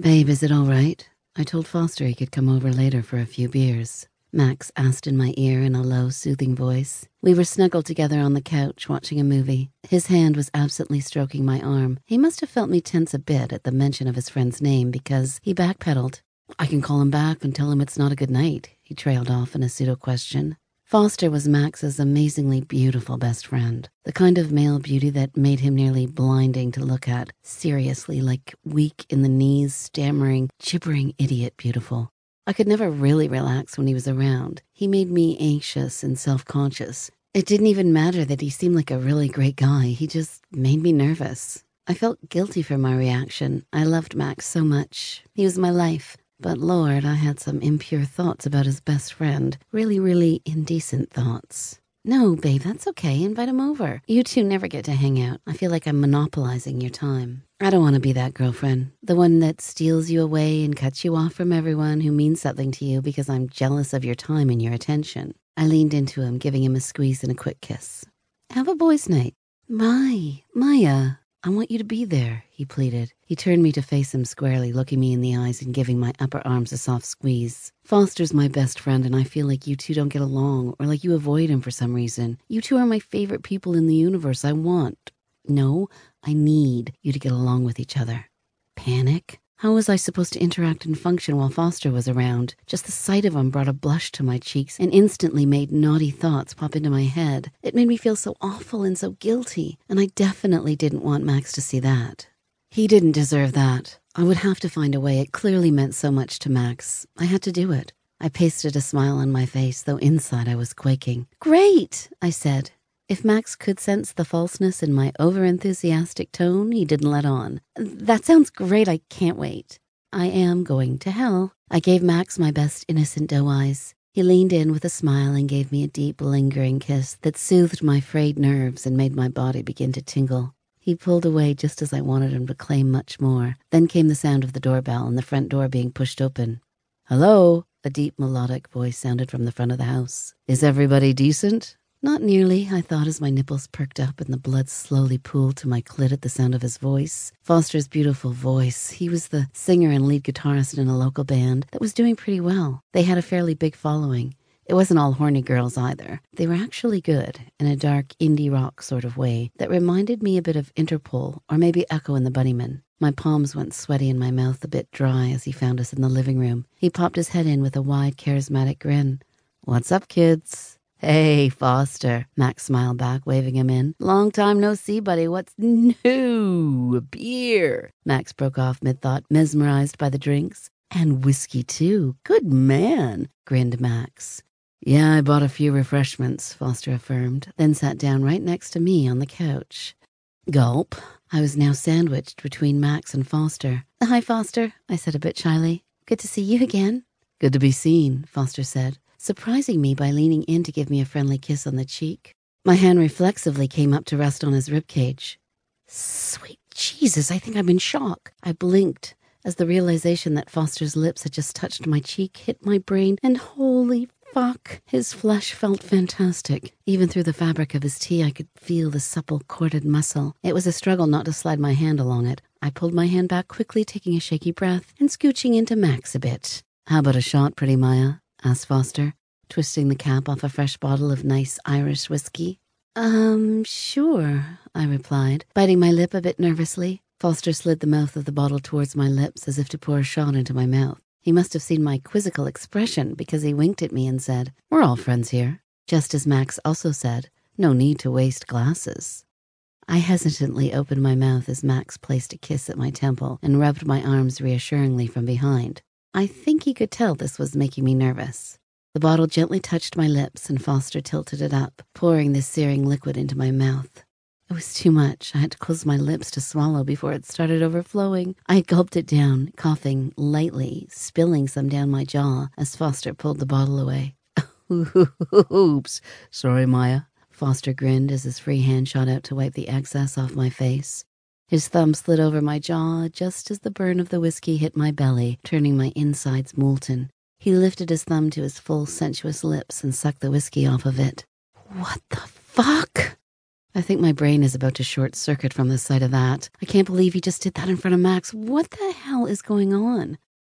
Babe, is it all right? I told Foster he could come over later for a few beers. Max asked in my ear in a low, soothing voice. We were snuggled together on the couch watching a movie. His hand was absently stroking my arm. He must have felt me tense a bit at the mention of his friend's name because he backpedaled. I can call him back and tell him it's not a good night, he trailed off in a pseudo question. Foster was Max's amazingly beautiful best friend, the kind of male beauty that made him nearly blinding to look at, seriously, like weak in the knees, stammering, gibbering idiot beautiful. I could never really relax when he was around. He made me anxious and self conscious. It didn't even matter that he seemed like a really great guy, he just made me nervous. I felt guilty for my reaction. I loved Max so much. He was my life. But Lord, I had some impure thoughts about his best friend. Really, really indecent thoughts. No, babe, that's okay. Invite him over. You two never get to hang out. I feel like I'm monopolizing your time. I don't want to be that girlfriend. The one that steals you away and cuts you off from everyone who means something to you because I'm jealous of your time and your attention. I leaned into him, giving him a squeeze and a quick kiss. Have a boys' night. My, Maya, I want you to be there, he pleaded. He turned me to face him squarely, looking me in the eyes and giving my upper arms a soft squeeze. Foster's my best friend, and I feel like you two don't get along, or like you avoid him for some reason. You two are my favorite people in the universe. I want. No, I need you to get along with each other. Panic? How was I supposed to interact and function while Foster was around? Just the sight of him brought a blush to my cheeks and instantly made naughty thoughts pop into my head. It made me feel so awful and so guilty, and I definitely didn't want Max to see that. He didn't deserve that. I would have to find a way. It clearly meant so much to Max. I had to do it. I pasted a smile on my face, though inside I was quaking. Great, I said, if Max could sense the falseness in my overenthusiastic tone, he didn't let on. That sounds great. I can't wait. I am going to hell. I gave Max my best innocent doe eyes. He leaned in with a smile and gave me a deep, lingering kiss that soothed my frayed nerves and made my body begin to tingle. He pulled away just as I wanted him to claim much more. Then came the sound of the doorbell and the front door being pushed open. Hello? A deep, melodic voice sounded from the front of the house. Is everybody decent? Not nearly, I thought as my nipples perked up and the blood slowly pooled to my clit at the sound of his voice. Foster's beautiful voice. He was the singer and lead guitarist in a local band that was doing pretty well. They had a fairly big following. It wasn't all horny girls either. They were actually good, in a dark indie rock sort of way that reminded me a bit of Interpol or maybe Echo and the Bunnymen. My palms went sweaty and my mouth a bit dry as he found us in the living room. He popped his head in with a wide, charismatic grin. What's up, kids? Hey, Foster. Max smiled back, waving him in. Long time no see, buddy. What's new? Beer. Max broke off mid thought, mesmerized by the drinks. And whiskey, too. Good man, grinned Max. Yeah, I bought a few refreshments, Foster affirmed, then sat down right next to me on the couch. Gulp. I was now sandwiched between Max and Foster. Hi, Foster, I said a bit shyly. Good to see you again. Good to be seen, Foster said surprising me by leaning in to give me a friendly kiss on the cheek. My hand reflexively came up to rest on his ribcage. Sweet Jesus, I think I'm in shock. I blinked as the realization that Foster's lips had just touched my cheek hit my brain, and holy fuck, his flesh felt fantastic. Even through the fabric of his tee, I could feel the supple, corded muscle. It was a struggle not to slide my hand along it. I pulled my hand back quickly, taking a shaky breath and scooching into Max a bit. How about a shot, pretty Maya? Asked Foster, twisting the cap off a fresh bottle of nice Irish whiskey. Um, sure, I replied, biting my lip a bit nervously. Foster slid the mouth of the bottle towards my lips as if to pour a shot into my mouth. He must have seen my quizzical expression because he winked at me and said, We're all friends here. Just as Max also said, No need to waste glasses. I hesitantly opened my mouth as Max placed a kiss at my temple and rubbed my arms reassuringly from behind. I think he could tell this was making me nervous. The bottle gently touched my lips, and Foster tilted it up, pouring the searing liquid into my mouth. It was too much. I had to close my lips to swallow before it started overflowing. I gulped it down, coughing lightly, spilling some down my jaw as Foster pulled the bottle away. Oops. Sorry, Maya. Foster grinned as his free hand shot out to wipe the excess off my face. His thumb slid over my jaw just as the burn of the whiskey hit my belly, turning my insides molten. He lifted his thumb to his full, sensuous lips and sucked the whiskey off of it. What the fuck? I think my brain is about to short circuit from the sight of that. I can't believe he just did that in front of Max. What the hell is going on?